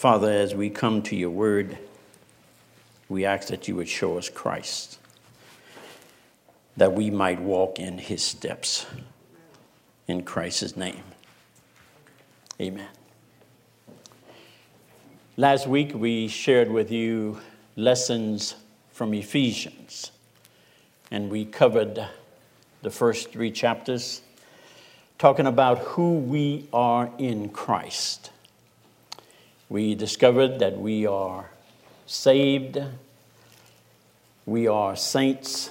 Father, as we come to your word, we ask that you would show us Christ, that we might walk in his steps. In Christ's name. Amen. Last week we shared with you lessons from Ephesians, and we covered the first three chapters talking about who we are in Christ. We discovered that we are saved, we are saints,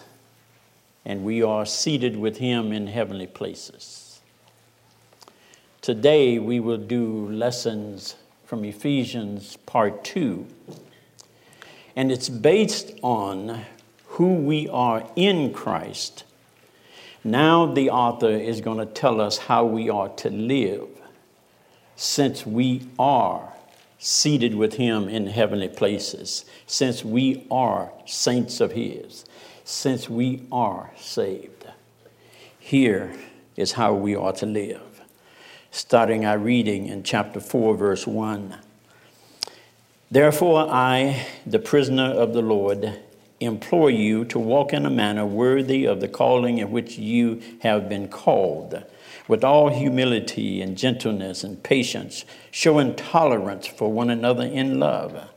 and we are seated with Him in heavenly places. Today we will do lessons from Ephesians part 2, and it's based on who we are in Christ. Now the author is going to tell us how we are to live since we are seated with him in heavenly places, since we are saints of his, since we are saved. Here is how we are to live. Starting our reading in chapter 4, verse 1. Therefore, I, the prisoner of the Lord, implore you to walk in a manner worthy of the calling in which you have been called with all humility and gentleness and patience, showing tolerance for one another in love,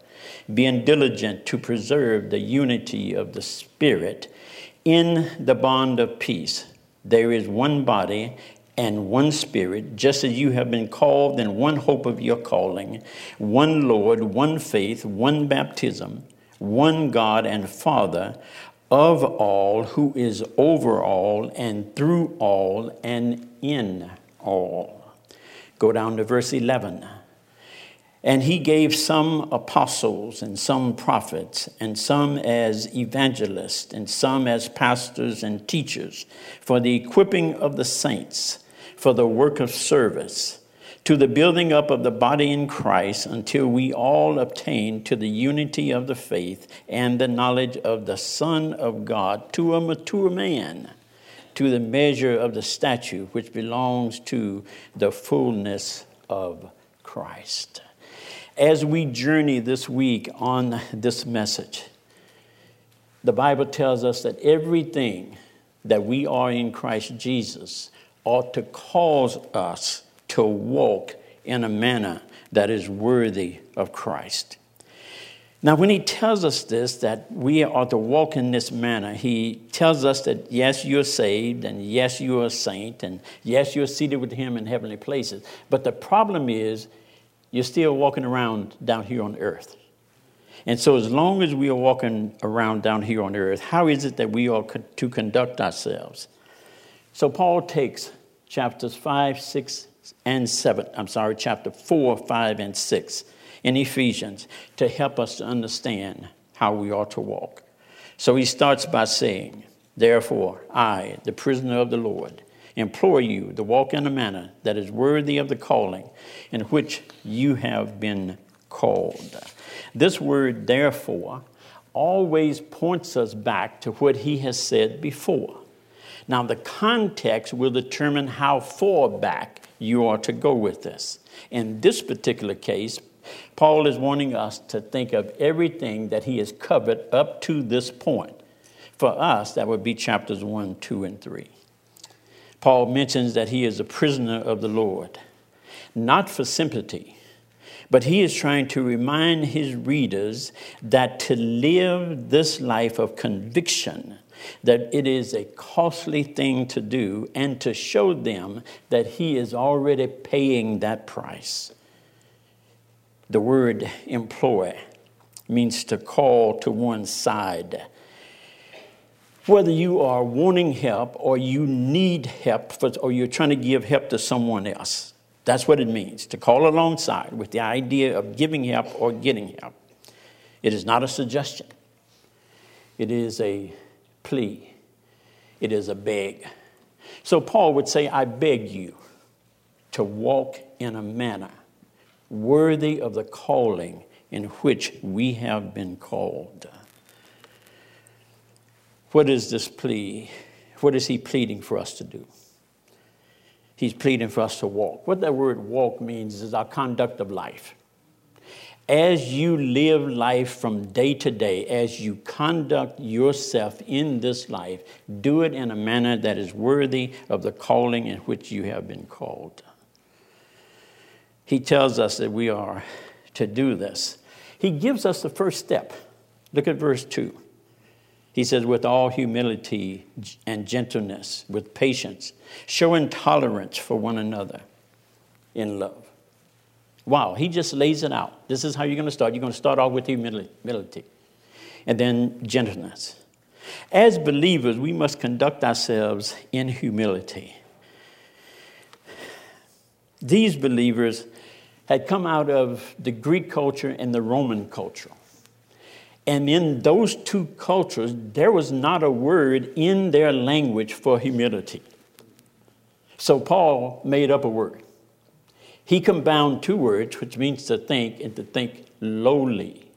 being diligent to preserve the unity of the Spirit in the bond of peace. There is one body and one Spirit, just as you have been called in one hope of your calling, one Lord, one faith, one baptism, one God and Father of all, who is over all and through all and in all. Go down to verse 11. And he gave some apostles and some prophets and some as evangelists and some as pastors and teachers for the equipping of the saints, for the work of service to the building up of the body in Christ until we all obtain to the unity of the faith and the knowledge of the Son of God, to a mature man, to the measure of the stature which belongs to the fullness of Christ. As we journey this week on this message, the Bible tells us that everything that we are in Christ Jesus ought to cause us to walk in a manner that is worthy of Christ. Now, when he tells us this, that we are to walk in this manner, he tells us that yes, you're saved, and yes, you're a saint, and yes, you're seated with him in heavenly places. But the problem is, you're still walking around down here on earth. And so, as long as we are walking around down here on earth, how is it that we are to conduct ourselves? So, Paul takes chapters 5, 6, and 7, I'm sorry, chapter 4, 5, and 6 in Ephesians to help us to understand how we ought to walk. So he starts by saying, Therefore, I, the prisoner of the Lord, implore you to walk in a manner that is worthy of the calling in which you have been called. This word, therefore, always points us back to what he has said before. Now, the context will determine how far back you are to go with this. In this particular case, Paul is wanting us to think of everything that he has covered up to this point. For us, that would be chapters 1, 2, and 3. Paul mentions that he is a prisoner of the Lord, not for sympathy, but he is trying to remind his readers that to live this life of conviction that it is a costly thing to do and to show them that He is already paying that price. The word employ means to call to one side. Whether you are wanting help or you need help for, or you're trying to give help to someone else, that's what it means to call alongside with the idea of giving help or getting help. It is not a suggestion, it is a plea, it is a beg. So Paul would say, I beg you to walk in a manner worthy of the calling in which we have been called. What is this plea? What is he pleading for us to do? He's pleading for us to walk. What that word walk means is our conduct of life. As you live life from day to day, as you conduct yourself in this life, do it in a manner that is worthy of the calling in which you have been called. He tells us that we are to do this. He gives us the first step. Look at verse 2. He says, with all humility and gentleness, with patience, showing tolerance for one another in love. Wow, he just lays it out. This is how you're going to start. You're going to start off with humility and then gentleness. As believers, we must conduct ourselves in humility. These believers had come out of the Greek culture and the Roman culture. And in those two cultures, there was not a word in their language for humility. So Paul made up a word. He combined two words, which means to think and to think lowly.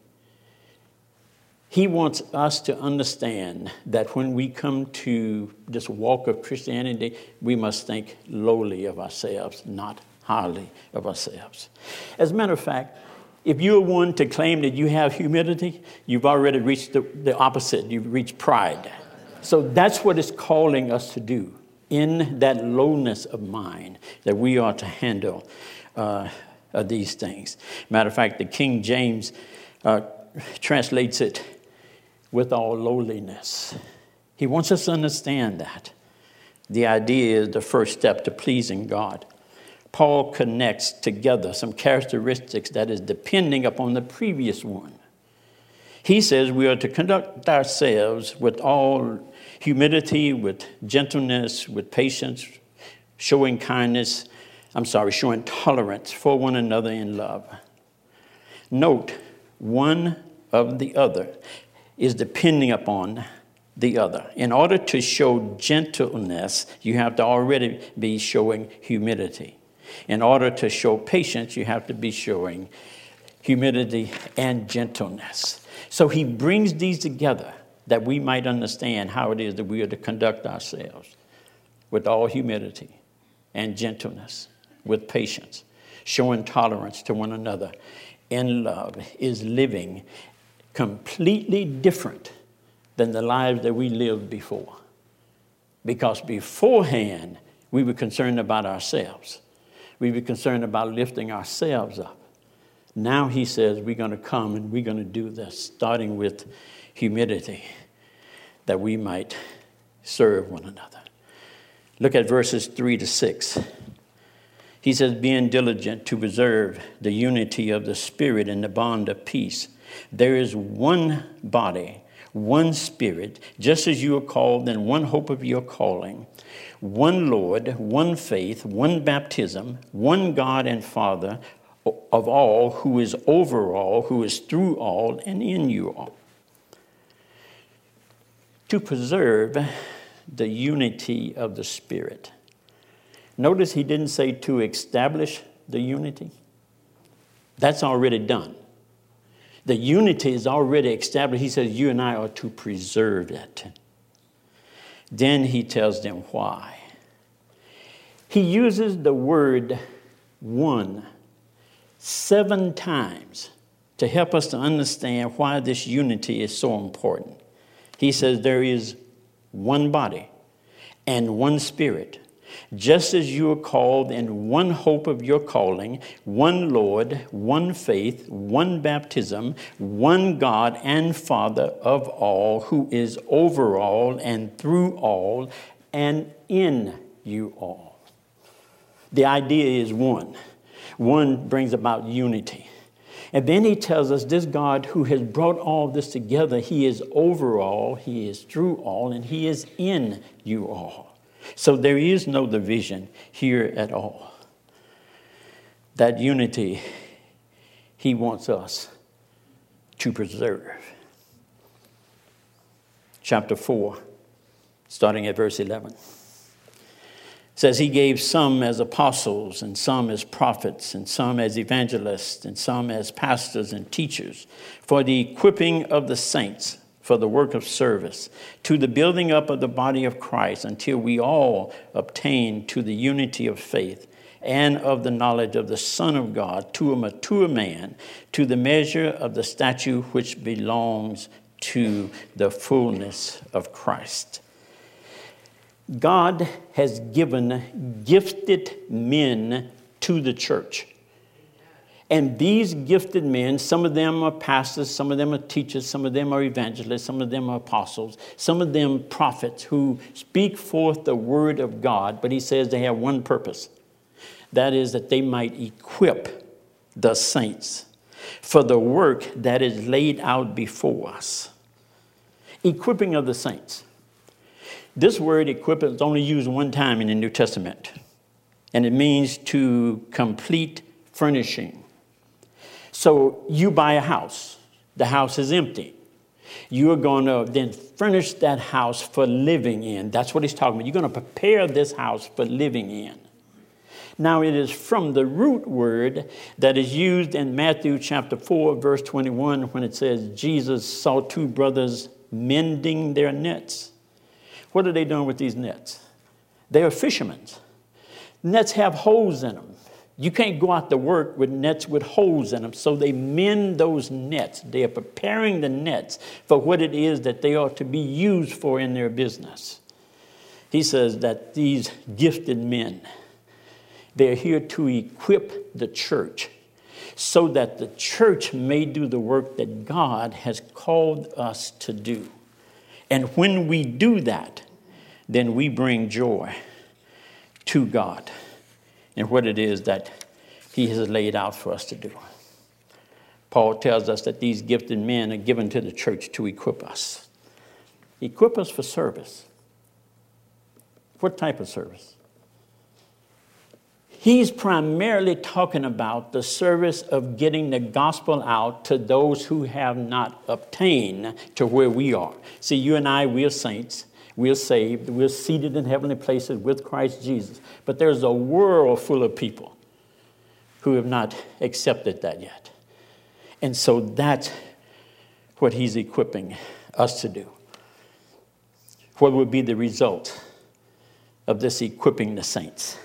He wants us to understand that when we come to this walk of Christianity, we must think lowly of ourselves, not highly of ourselves. As a matter of fact, if you're one to claim that you have humility, you've already reached the, the opposite. You've reached pride. So that's what it's calling us to do in that lowness of mind that we are to handle uh, these things. Matter of fact, the King James uh, translates it with all lowliness. He wants us to understand that. The idea is the first step to pleasing God. Paul connects together some characteristics that is depending upon the previous one. He says we are to conduct ourselves with all humility, with gentleness, with patience, showing kindness, I'm sorry, showing tolerance for one another in love. Note, one of the other is depending upon the other. In order to show gentleness, you have to already be showing humility. In order to show patience, you have to be showing humility and gentleness. So he brings these together that we might understand how it is that we are to conduct ourselves with all humility and gentleness, with patience, showing tolerance to one another in love, is living completely different than the lives that we lived before. Because beforehand, we were concerned about ourselves we were concerned about lifting ourselves up. Now he says we're going to come and we're going to do this, starting with humility, that we might serve one another. Look at verses 3 to 6. He says, being diligent to preserve the unity of the Spirit in the bond of peace. There is one body, one Spirit, just as you are called in one hope of your calling one Lord, one faith, one baptism, one God and Father of all, who is over all, who is through all, and in you all. To preserve the unity of the Spirit. Notice he didn't say to establish the unity. That's already done. The unity is already established. He says you and I are to preserve it. Then he tells them why. He uses the word one seven times to help us to understand why this unity is so important. He says there is one body and one spirit just as you are called in one hope of your calling, one Lord, one faith, one baptism, one God and Father of all, who is over all and through all and in you all. The idea is one. One brings about unity. And then he tells us this God who has brought all this together, he is over all, he is through all, and he is in you all. So there is no division here at all. That unity he wants us to preserve. Chapter 4, starting at verse 11 says he gave some as apostles and some as prophets and some as evangelists and some as pastors and teachers for the equipping of the saints for the work of service, to the building up of the body of Christ until we all obtain to the unity of faith and of the knowledge of the Son of God to a mature man, to the measure of the stature which belongs to the fullness of Christ. God has given gifted men to the church. And these gifted men, some of them are pastors, some of them are teachers, some of them are evangelists, some of them are apostles, some of them prophets who speak forth the word of God, but he says they have one purpose that is, that they might equip the saints for the work that is laid out before us. Equipping of the saints. This word equip is only used one time in the New Testament, and it means to complete furnishing. So you buy a house, the house is empty. You are going to then furnish that house for living in. That's what he's talking about. You're going to prepare this house for living in. Now, it is from the root word that is used in Matthew chapter 4, verse 21, when it says, Jesus saw two brothers mending their nets. What are they doing with these nets? They are fishermen. Nets have holes in them. You can't go out to work with nets with holes in them. So they mend those nets. They are preparing the nets for what it is that they ought to be used for in their business. He says that these gifted men, they're here to equip the church so that the church may do the work that God has called us to do. And when we do that, then we bring joy to God and what it is that He has laid out for us to do. Paul tells us that these gifted men are given to the church to equip us. Equip us for service. What type of service? He's primarily talking about the service of getting the gospel out to those who have not obtained to where we are. See, you and I, we are saints. We're saved. We're seated in heavenly places with Christ Jesus. But there's a world full of people who have not accepted that yet. And so that's what he's equipping us to do. What would be the result of this equipping the saints?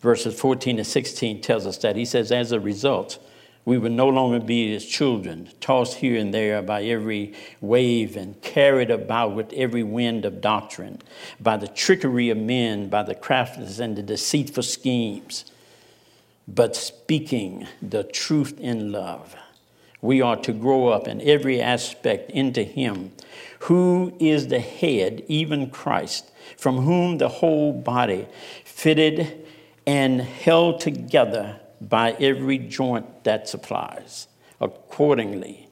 verses 14 to 16 tells us that. He says, As a result, we will no longer be as children, tossed here and there by every wave and carried about with every wind of doctrine, by the trickery of men, by the craftiness and the deceitful schemes, but speaking the truth in love. We are to grow up in every aspect into Him who is the head, even Christ, from whom the whole body fitted and held together by every joint that supplies, accordingly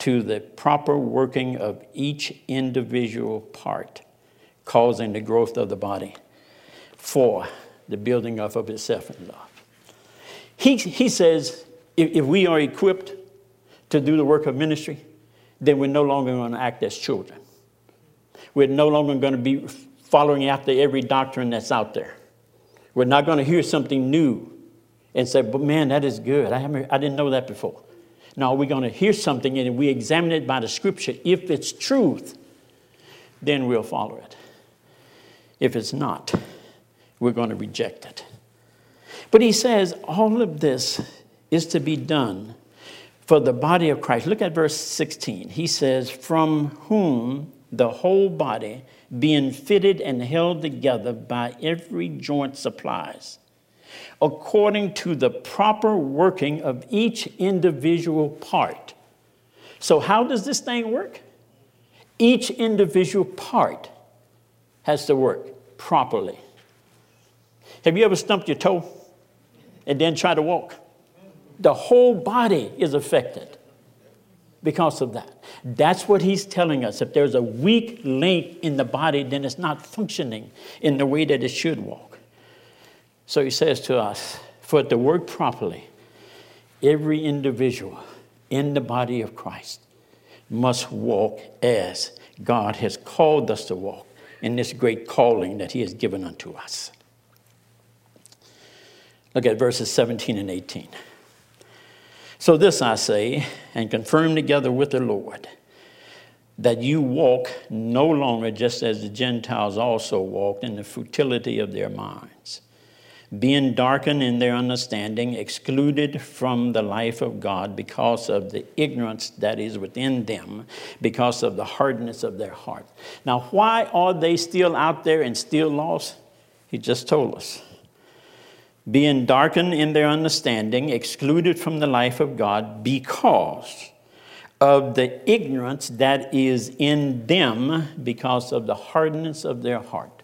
to the proper working of each individual part, causing the growth of the body for the building up of itself in love. He, he says if, if we are equipped to do the work of ministry, then we're no longer going to act as children. We're no longer going to be following after every doctrine that's out there. We're not going to hear something new and say, but man, that is good. I, haven't, I didn't know that before. Now we're going to hear something and we examine it by the scripture. If it's truth, then we'll follow it. If it's not, we're going to reject it. But he says all of this is to be done for the body of Christ. Look at verse 16. He says, From whom the whole body being fitted and held together by every joint supplies, according to the proper working of each individual part. So, how does this thing work? Each individual part has to work properly. Have you ever stumped your toe and then try to walk? The whole body is affected because of that. That's what he's telling us. If there's a weak link in the body, then it's not functioning in the way that it should walk. So he says to us for it to work properly, every individual in the body of Christ must walk as God has called us to walk in this great calling that he has given unto us. Look at verses 17 and 18. So, this I say, and confirm together with the Lord, that you walk no longer just as the Gentiles also walked in the futility of their minds, being darkened in their understanding, excluded from the life of God because of the ignorance that is within them, because of the hardness of their heart. Now, why are they still out there and still lost? He just told us. Being darkened in their understanding, excluded from the life of God because of the ignorance that is in them because of the hardness of their heart.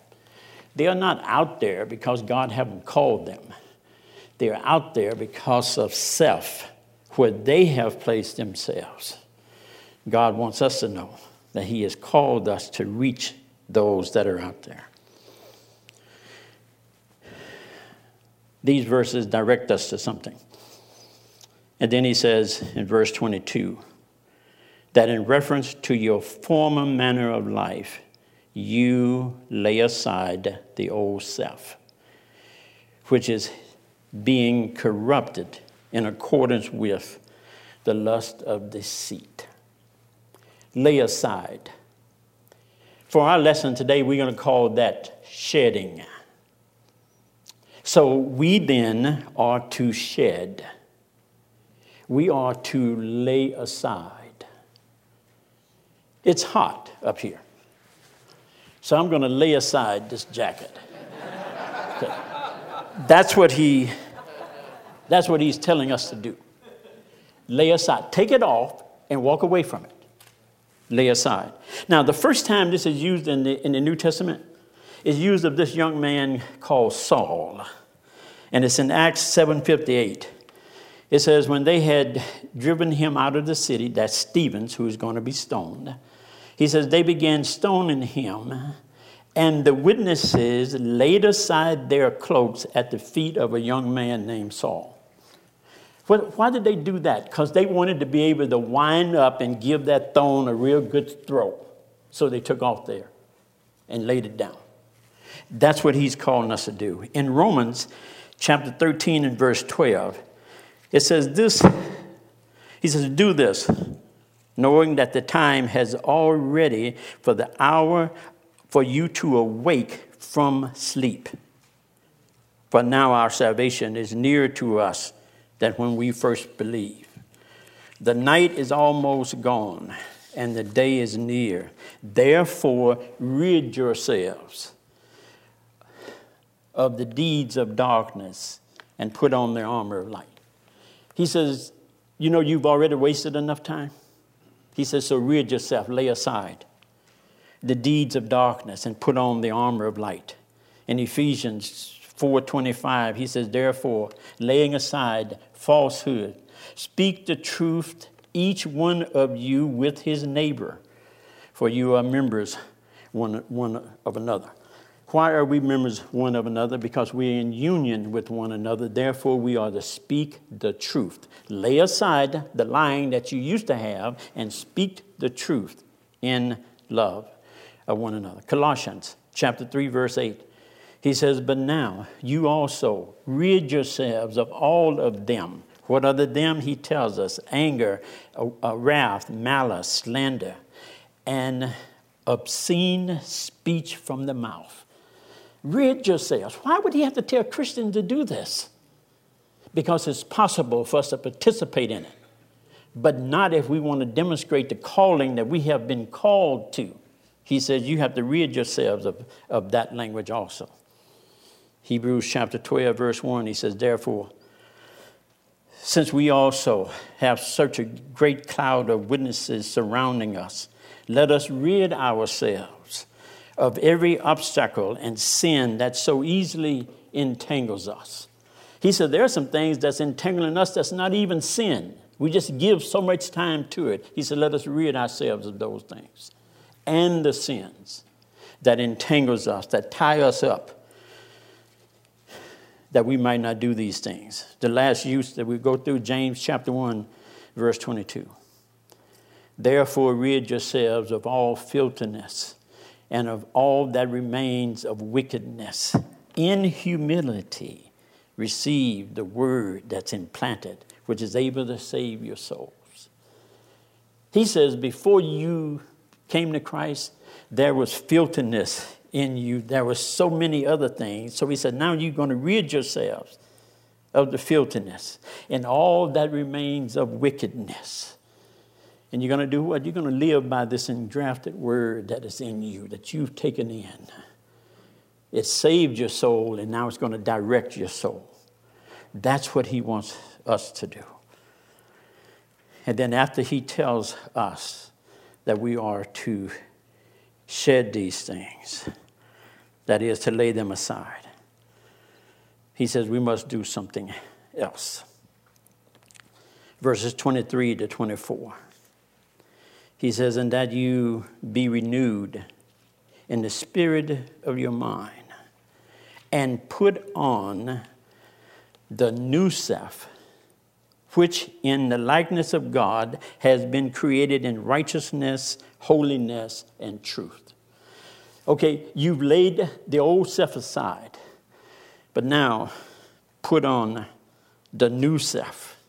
They are not out there because God haven't called them. They are out there because of self, where they have placed themselves. God wants us to know that He has called us to reach those that are out there. These verses direct us to something. And then he says in verse 22 that in reference to your former manner of life, you lay aside the old self, which is being corrupted in accordance with the lust of deceit. Lay aside. For our lesson today, we're going to call that shedding. So we then are to shed. We are to lay aside. It's hot up here. So I'm going to lay aside this jacket. Okay. That's what he that's what he's telling us to do. Lay aside. Take it off and walk away from it. Lay aside. Now, the first time this is used in the, in the New Testament is used of this young man called Saul. And it's in Acts 7.58. It says, when they had driven him out of the city, that's Stephen's, who is going to be stoned, he says, They began stoning him, and the witnesses laid aside their cloaks at the feet of a young man named Saul. Why did they do that? Because they wanted to be able to wind up and give that thorn a real good throw. So they took off there and laid it down. That's what he's calling us to do. In Romans chapter 13 and verse 12, it says this, he says, do this, knowing that the time has already for the hour for you to awake from sleep. For now our salvation is nearer to us than when we first believed. The night is almost gone and the day is near. Therefore, rid yourselves of the deeds of darkness and put on the armor of light. He says, You know, you've already wasted enough time. He says, So rid yourself, lay aside the deeds of darkness and put on the armor of light. In Ephesians 4:25 he says therefore laying aside falsehood speak the truth each one of you with his neighbor for you are members one, one of another why are we members one of another? Because we're in union with one another. Therefore, we are to speak the truth. Lay aside the lying that you used to have and speak the truth in love of one another. Colossians chapter 3, verse 8. He says, But now you also rid yourselves of all of them. What are the them? He tells us anger, wrath, malice, slander, and obscene speech from the mouth. Rid yourselves. Why would he have to tell Christians to do this? Because it's possible for us to participate in it, but not if we want to demonstrate the calling that we have been called to. He says you have to rid yourselves of, of that language also. Hebrews chapter 12, verse 1, he says, Therefore, since we also have such a great cloud of witnesses surrounding us, let us rid ourselves of every obstacle and sin that so easily entangles us. He said there are some things that's entangling us that's not even sin. We just give so much time to it. He said, let us rid ourselves of those things and the sins that entangles us, that tie us up, that we might not do these things. The last use that we go through, James chapter 1, verse 22. Therefore, rid yourselves of all filthiness and of all that remains of wickedness. In humility, receive the word that's implanted, which is able to save your souls. He says, before you came to Christ, there was filthiness in you. There were so many other things. So he said, Now you're going to rid yourselves of the filthiness and all that remains of wickedness. And you're going to do what? You're going to live by this engrafted word that is in you, that you've taken in. It saved your soul, and now it's going to direct your soul. That's what he wants us to do. And then after he tells us that we are to shed these things, that is, to lay them aside, he says we must do something else. Verses 23 to 24. He says, And that you be renewed in the spirit of your mind and put on the new self which in the likeness of God has been created in righteousness, holiness, and truth. Okay, you've laid the old self aside, but now put on the new self.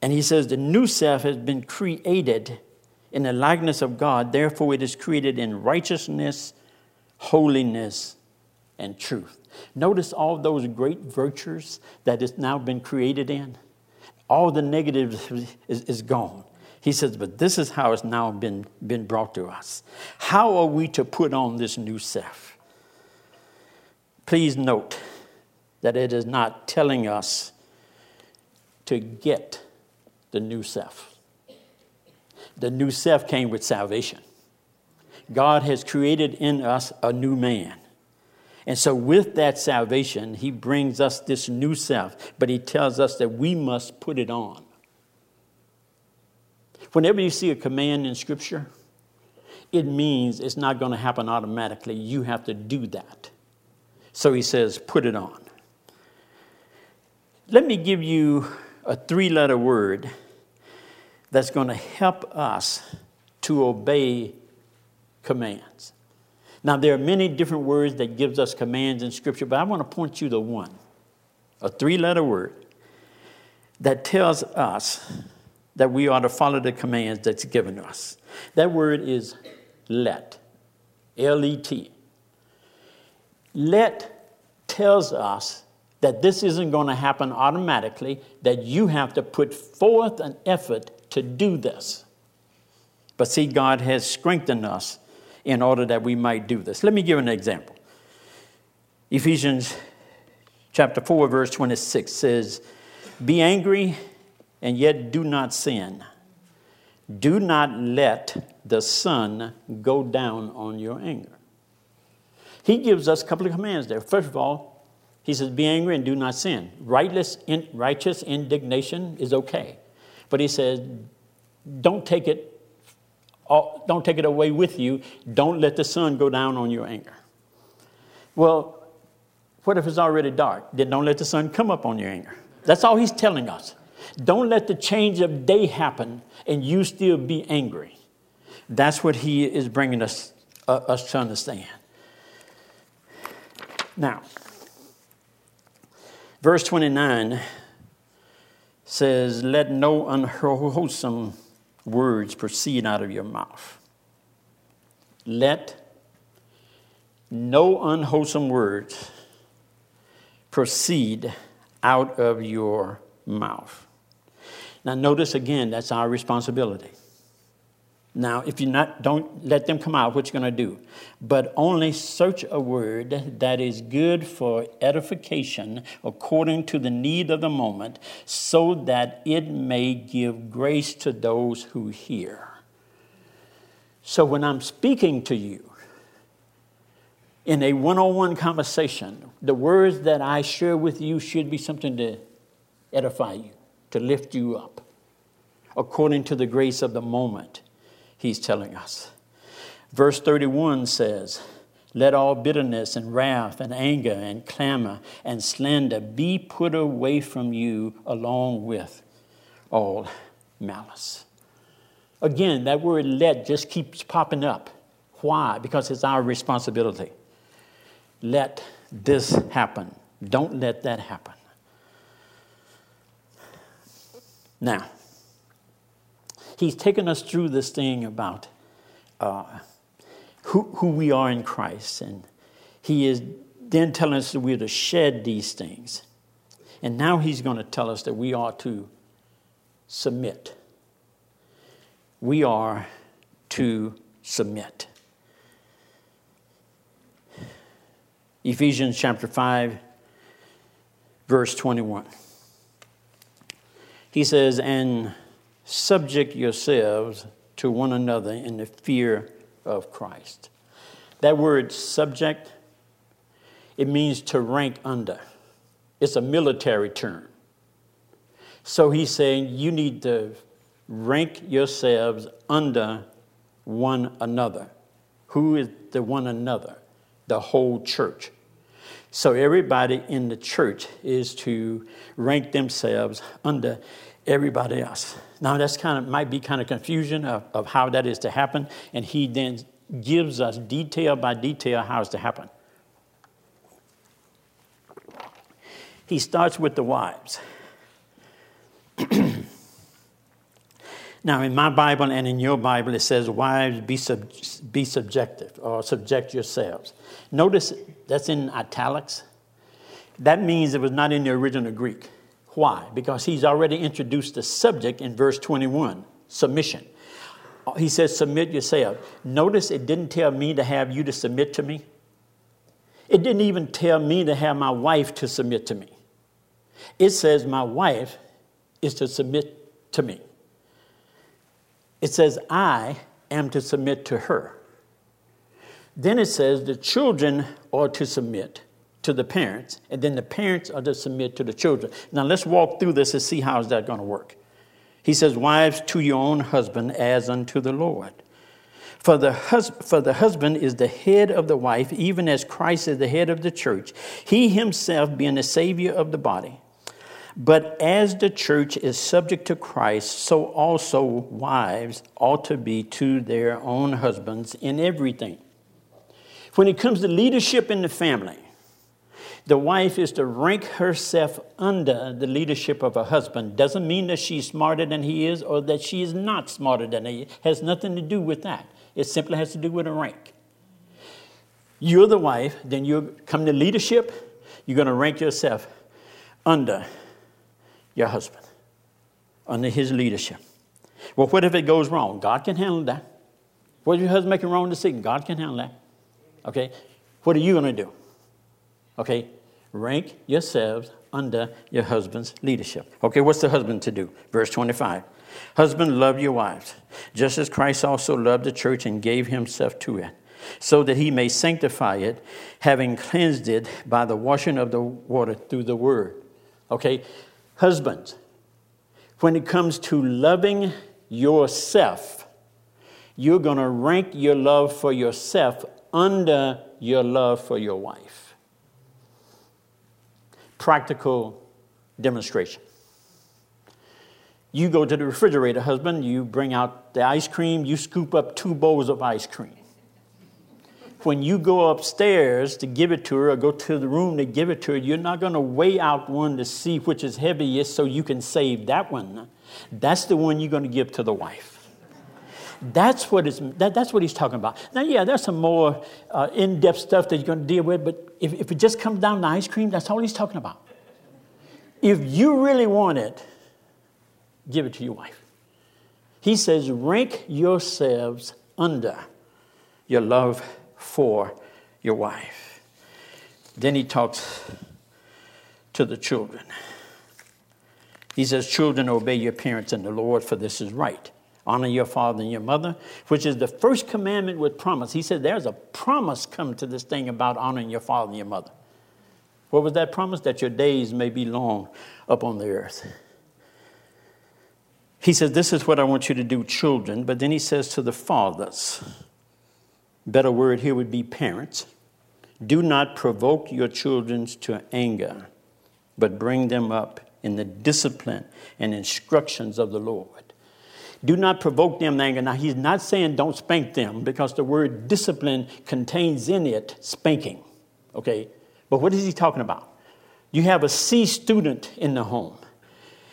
And he says the new self has been created in the likeness of God, therefore, it is created in righteousness, holiness, and truth. Notice all those great virtues that it's now been created in all the negative is, is gone. He says, but this is how it's now been, been brought to us. How are we to put on this new self? Please note that it is not telling us to get the new self. The new self came with salvation. God has created in us a new man. And so, with that salvation, he brings us this new self, but he tells us that we must put it on. Whenever you see a command in Scripture, it means it's not going to happen automatically. You have to do that. So he says, put it on. Let me give you a three letter word that's going to help us to obey commands. Now, there are many different words that gives us commands in Scripture, but I want to point you to one, a three-letter word that tells us that we ought to follow the commands that's given to us. That word is let, L-E-T. Let tells us that this isn't going to happen automatically, that you have to put forth an effort to do this. But see, God has strengthened us in order that we might do this. Let me give an example. Ephesians chapter 4, verse 26 says, Be angry and yet do not sin. Do not let the sun go down on your anger. He gives us a couple of commands there. First of all, he says, Be angry and do not sin. Righteous, righteous indignation is okay. But he says, Don't take it don't take it away with you. Don't let the sun go down on your anger. Well, what if it's already dark? Then don't let the sun come up on your anger. That's all he's telling us. Don't let the change of day happen and you still be angry. That's what he is bringing us, uh, us to understand. Now, verse 29 says, Let no unwholesome words proceed out of your mouth. Let no unwholesome words proceed out of your mouth. Now, notice again, that's our responsibility. Now, if you not don't let them come out, what you going to do? But only search a word that is good for edification according to the need of the moment, so that it may give grace to those who hear. So when I'm speaking to you in a one-on-one conversation, the words that I share with you should be something to edify you, to lift you up, according to the grace of the moment he's telling us. Verse 31 says, Let all bitterness and wrath and anger and clamor and slander be put away from you along with all malice. Again, that word let just keeps popping up. Why? Because it's our responsibility. Let this happen. Don't let that happen. Now, he's taken us through this thing about uh, who, who we are in Christ. And he is then telling us that we're to shed these things. And now he's going to tell us that we are to submit. We are to submit. Ephesians chapter 5, verse 21. He says, And subject yourselves to one another in the fear of Christ. That word subject, it means to rank under. It's a military term. So he's saying you need to rank yourselves under one another. Who is the one another? The whole church. So everybody in the church is to rank themselves under everybody else. Now that's kind of might be kind of confusion of, of how that is to happen, and he then gives us detail by detail how it's to happen. He starts with the wives. now, in my Bible and in your Bible, it says, Wives, be, sub- be subjective or subject yourselves. Notice that's in italics. That means it was not in the original Greek. Why? Because he's already introduced the subject in verse 21 submission. He says, Submit yourself. Notice it didn't tell me to have you to submit to me. It didn't even tell me to have my wife to submit to me. It says, My wife is to submit to me. It says, I am to submit to her. Then it says, The children are to submit to the parents, and then the parents are to submit to the children. Now let's walk through this and see how is that going to work. He says, Wives, to your own husband as unto the Lord. For the, hus- for the husband is the head of the wife, even as Christ is the head of the church, he himself being the Savior of the body. But as the church is subject to Christ, so also wives ought to be to their own husbands in everything. When it comes to leadership in the family, the wife is to rank herself under the leadership of her husband. Doesn't mean that she's smarter than he is or that she is not smarter than he is. Has nothing to do with that. It simply has to do with a rank. You're the wife, then you come to leadership, you're going to rank yourself under your husband, under his leadership. Well, what if it goes wrong? God can handle that. What if your husband making wrong decision? God can handle that. Okay? What are you going to do? Okay? Rank yourselves under your husband's leadership. Okay, what's the husband to do? Verse 25. Husband, love your wives, just as Christ also loved the church and gave himself to it, so that he may sanctify it, having cleansed it by the washing of the water through the word. Okay, husbands, when it comes to loving yourself, you're going to rank your love for yourself under your love for your wife practical demonstration. You go to the refrigerator, husband, you bring out the ice cream, you scoop up two bowls of ice cream. When you go upstairs to give it to her or go to the room to give it to her, you're not going to weigh out one to see which is heaviest so you can save that one. That's the one you're going to give to the wife. That's what, is, that, that's what he's talking about. Now, yeah, there's some more uh, in depth stuff that you're going to deal with, but if, if it just comes down to ice cream, that's all he's talking about. If you really want it, give it to your wife. He says, rank yourselves under your love for your wife. Then he talks to the children. He says, Children, obey your parents in the Lord, for this is right. Honor your father and your mother, which is the first commandment with promise. He said there's a promise come to this thing about honoring your father and your mother. What was that promise? That your days may be long upon the earth. He says, This is what I want you to do, children. But then he says to the fathers, better word here would be parents, do not provoke your children to anger, but bring them up in the discipline and instructions of the Lord. Do not provoke them to anger. Now, he's not saying don't spank them because the word discipline contains in it spanking. Okay? But what is he talking about? You have a C student in the home,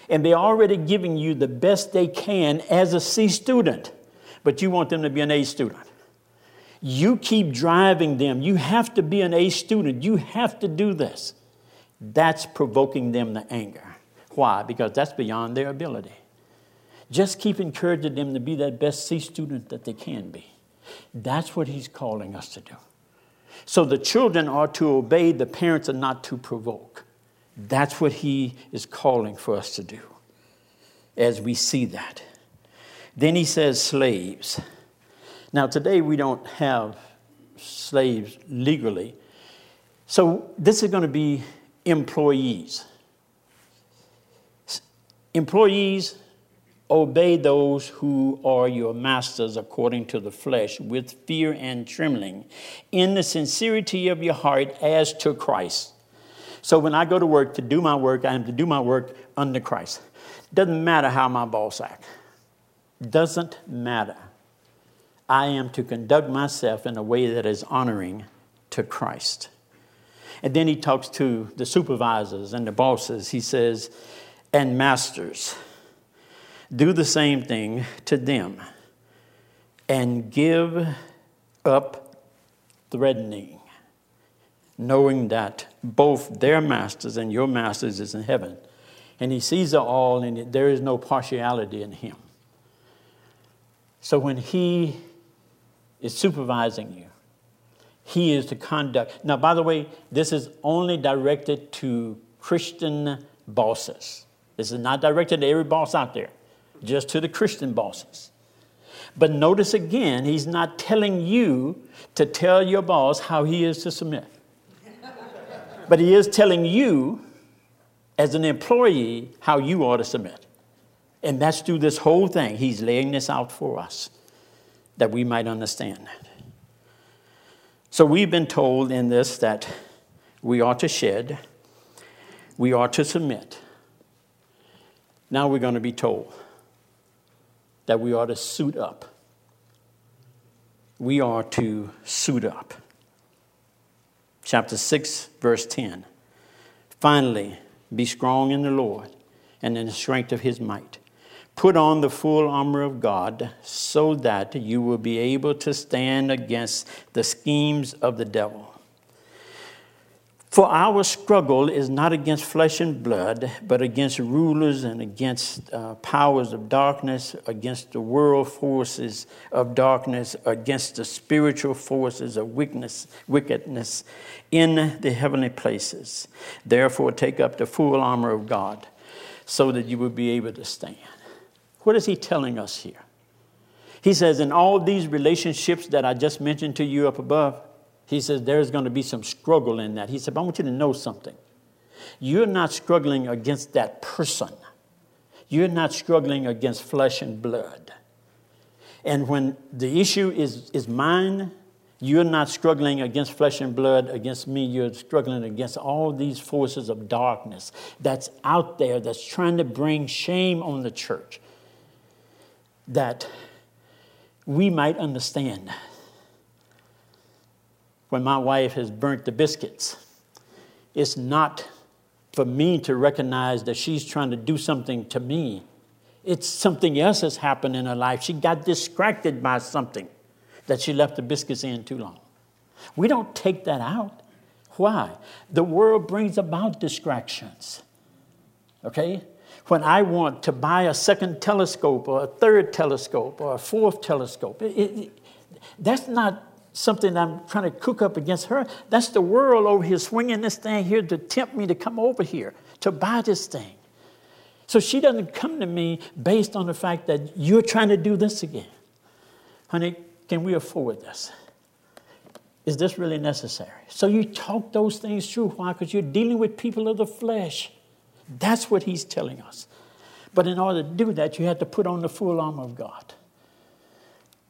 and they're already giving you the best they can as a C student, but you want them to be an A student. You keep driving them. You have to be an A student. You have to do this. That's provoking them to anger. Why? Because that's beyond their ability. Just keep encouraging them to be that best C student that they can be. That's what he's calling us to do. So the children are to obey, the parents are not to provoke. That's what he is calling for us to do as we see that. Then he says, slaves. Now, today we don't have slaves legally. So this is going to be employees. Employees Obey those who are your masters according to the flesh, with fear and trembling, in the sincerity of your heart as to Christ. So when I go to work to do my work, I am to do my work under Christ. Doesn't matter how my boss acts. Doesn't matter. I am to conduct myself in a way that is honoring to Christ. And then he talks to the supervisors and the bosses. He says, and masters do the same thing to them and give up threatening, knowing that both their masters and your masters is in heaven. And he sees it all, and there is no partiality in him. So when he is supervising you, he is to conduct. Now, by the way, this is only directed to Christian bosses. This is not directed to every boss out there just to the Christian bosses. But notice again, he's not telling you to tell your boss how he is to submit. but he is telling you, as an employee, how you ought to submit. And that's through this whole thing. He's laying this out for us that we might understand that. So we've been told in this that we ought to shed, we ought to submit. Now we're going to be told that we are to suit up. We are to suit up. Chapter 6, verse 10. Finally, be strong in the Lord and in the strength of his might. Put on the full armor of God so that you will be able to stand against the schemes of the devil. For our struggle is not against flesh and blood, but against rulers and against uh, powers of darkness, against the world forces of darkness, against the spiritual forces of weakness, wickedness in the heavenly places. Therefore, take up the full armor of God so that you will be able to stand. What is he telling us here? He says, in all these relationships that I just mentioned to you up above, he says there's going to be some struggle in that. He said, I want you to know something. You're not struggling against that person, you're not struggling against flesh and blood. And when the issue is, is mine, you're not struggling against flesh and blood, against me. You're struggling against all these forces of darkness that's out there that's trying to bring shame on the church. That we might understand when my wife has burnt the biscuits. It's not for me to recognize that she's trying to do something to me. It's something else has happened in her life. She got distracted by something that she left the biscuits in too long. We don't take that out. Why? The world brings about distractions. Okay? When I want to buy a second telescope or a third telescope or a fourth telescope, it, it, that's not something I'm trying to cook up against her. That's the world over here swinging this thing here to tempt me to come over here to buy this thing. So she doesn't come to me based on the fact that you're trying to do this again. Honey, can we afford this? Is this really necessary? So you talk those things through. Why? Because you're dealing with people of the flesh. That's what he's telling us. But in order to do that, you have to put on the full armor of God.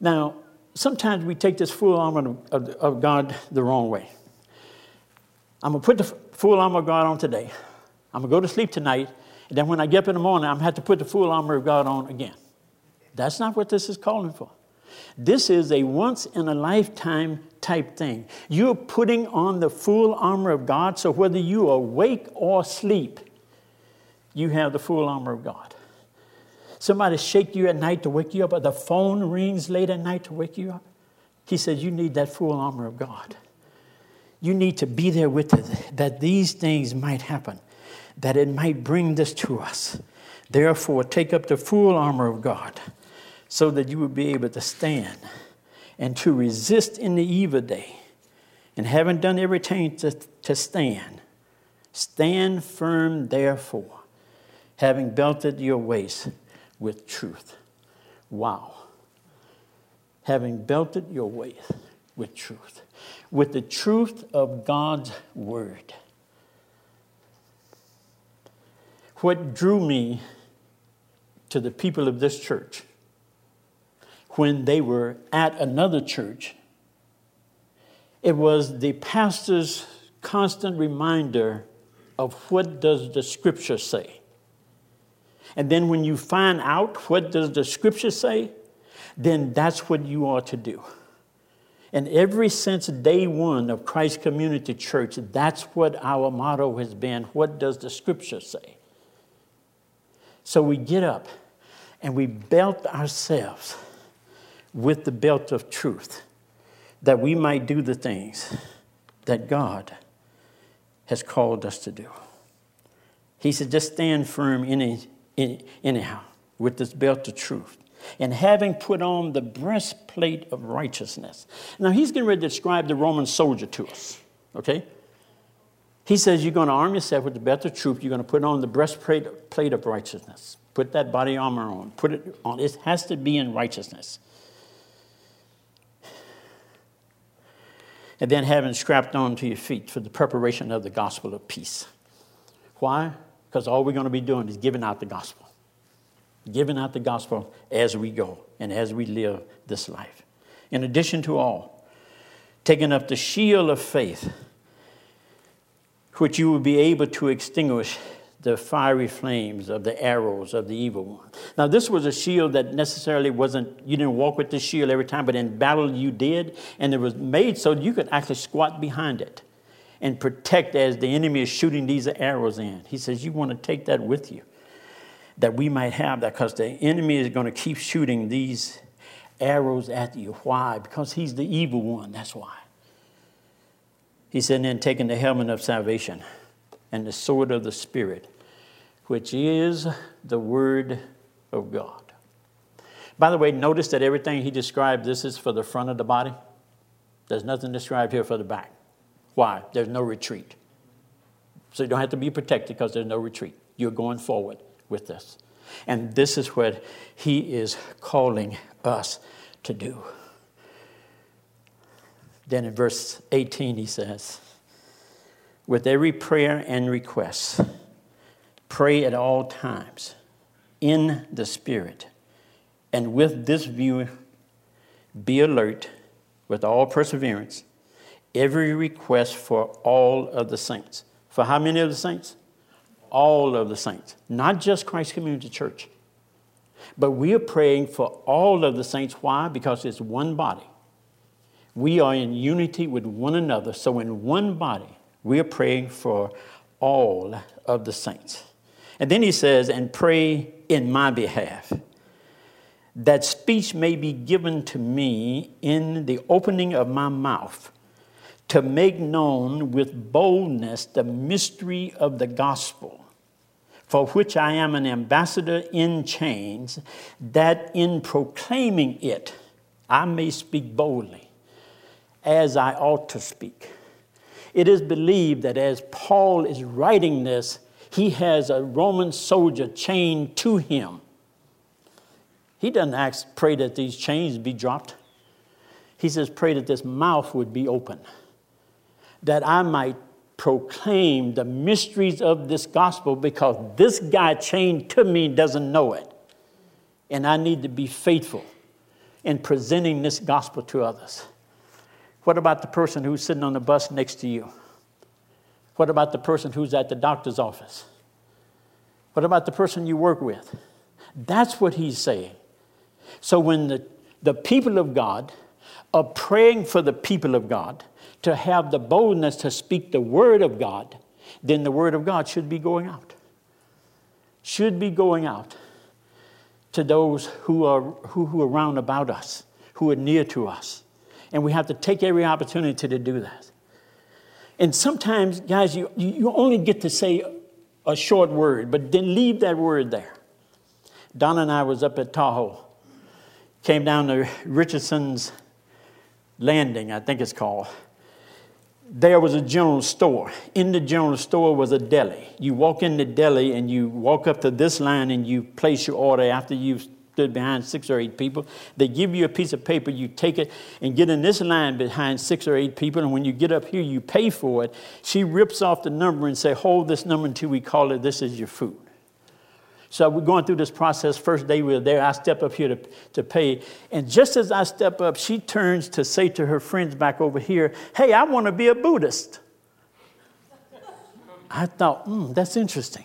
Now, sometimes we take this full armor of, of God the wrong way. I'm going to put the full armor of God on today. I'm going to go to sleep tonight. And then when I get up in the morning, I'm going to have to put the full armor of God on again. That's not what this is calling for. This is a once in a lifetime type thing. You're putting on the full armor of God, so whether you are awake or asleep, you have the full armor of God. Somebody shake you at night to wake you up, or the phone rings late at night to wake you up. He says, You need that full armor of God. You need to be there with it, that these things might happen, that it might bring this to us. Therefore, take up the full armor of God so that you will be able to stand and to resist in the evil day. And having done everything to, to stand, stand firm, therefore, having belted your waist with truth. Wow. Having belted your waist with truth, with the truth of God's word. What drew me to the people of this church when they were at another church, it was the pastor's constant reminder of what does the scripture say. And then when you find out what does the scripture say, then that's what you are to do. And ever since day one of Christ Community Church, that's what our motto has been. What does the scripture say? So we get up and we belt ourselves with the belt of truth that we might do the things that God has called us to do. He said, just stand firm any, anyhow with this belt of truth. And having put on the breastplate of righteousness. Now, he's getting ready to describe the Roman soldier to us, okay? He says, You're going to arm yourself with the belt of truth. You're going to put on the breastplate plate of righteousness. Put that body armor on. Put it on. It has to be in righteousness. And then having strapped on to your feet for the preparation of the gospel of peace. Why? Because all we're going to be doing is giving out the gospel. Giving out the gospel as we go and as we live this life. In addition to all, taking up the shield of faith, which you will be able to extinguish the fiery flames of the arrows of the evil one. Now, this was a shield that necessarily wasn't, you didn't walk with the shield every time, but in battle you did, and it was made so you could actually squat behind it and protect as the enemy is shooting these arrows in. He says, You want to take that with you, that we might have that, because the enemy is going to keep shooting these arrows at you. Why? Because he's the evil one, that's why. He said, then taking the helmet of salvation and the sword of the Spirit, which is the Word of God. By the way, notice that everything he described, this is for the front of the body. There's nothing described here for the back. Why? There's no retreat. So you don't have to be protected because there's no retreat. You're going forward with this. And this is what he is calling us to do. Then in verse 18, he says, With every prayer and request, Pray at all times in the Spirit. And with this view, be alert with all perseverance, every request for all of the saints. For how many of the saints? All of the saints, not just Christ Community Church. But we are praying for all of the saints. Why? Because it's one body. We are in unity with one another. So, in one body, we are praying for all of the saints. And then he says, and pray in my behalf, that speech may be given to me in the opening of my mouth, to make known with boldness the mystery of the gospel, for which I am an ambassador in chains, that in proclaiming it I may speak boldly, as I ought to speak. It is believed that as Paul is writing this, he has a Roman soldier chained to him. He doesn't ask, pray that these chains be dropped. He says, pray that this mouth would be open, that I might proclaim the mysteries of this gospel because this guy chained to me doesn't know it. And I need to be faithful in presenting this gospel to others. What about the person who's sitting on the bus next to you? What about the person who's at the doctor's office? What about the person you work with? That's what he's saying. So when the, the people of God are praying for the people of God to have the boldness to speak the word of God, then the word of God should be going out. Should be going out to those who are, who, who are round about us, who are near to us And we have to take every opportunity to do that. And sometimes, guys, you, you only get to say a short word, but then leave that word there. Donna and I was up at Tahoe, came down to Richardson's Landing, I think it's called. There was a general store. In the general store was a deli. You walk in the deli and you walk up to this line and you place your order after you've stood behind six or eight people. They give you a piece of paper, you take it and get in this line behind six or eight people, and when you get up here, you pay for it. She rips off the number and say, hold this number until we call it, this is your food. So we're going through this process. First day we were there, I step up here to, to pay. And just as I step up, she turns to say to her friends back over here, Hey, I want to be a Buddhist. I thought, hmm, that's interesting.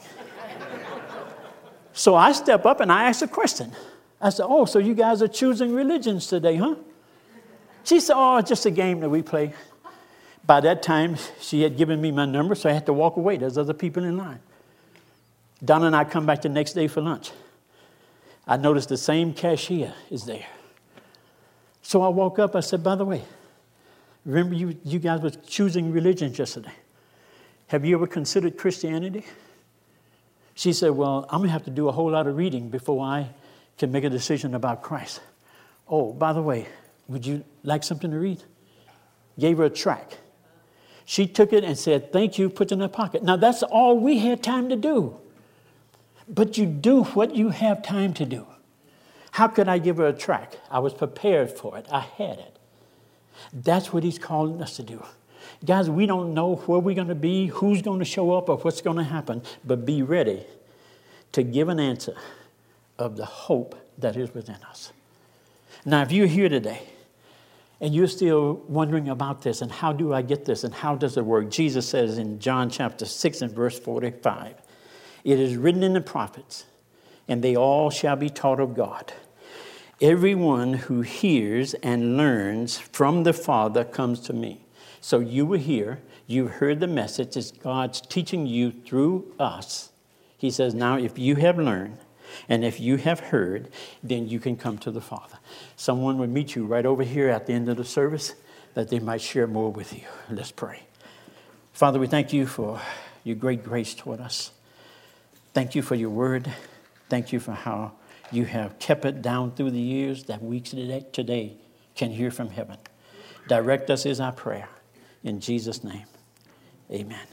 so I step up and I ask a question. I said, Oh, so you guys are choosing religions today, huh? She said, Oh, it's just a game that we play. By that time, she had given me my number, so I had to walk away. There's other people in line. Donna and I come back the next day for lunch. I noticed the same cashier is there. So I woke up, I said, By the way, remember you, you guys were choosing religions yesterday. Have you ever considered Christianity? She said, Well, I'm to have to do a whole lot of reading before I can make a decision about Christ. Oh, by the way, would you like something to read? Gave her a track. She took it and said, Thank you, put it in her pocket. Now, that's all we had time to do. But you do what you have time to do. How could I give her a track? I was prepared for it, I had it. That's what he's calling us to do. Guys, we don't know where we're going to be, who's going to show up, or what's going to happen, but be ready to give an answer of the hope that is within us. Now, if you're here today and you're still wondering about this and how do I get this and how does it work, Jesus says in John chapter 6 and verse 45, it is written in the prophets, and they all shall be taught of God. Everyone who hears and learns from the Father comes to me. So you were here, you heard the message, it's God's teaching you through us. He says, Now, if you have learned, and if you have heard, then you can come to the Father. Someone will meet you right over here at the end of the service that they might share more with you. Let's pray. Father, we thank you for your great grace toward us. Thank you for your word. Thank you for how you have kept it down through the years that we today, can hear from heaven. Direct us is our prayer. In Jesus' name, amen.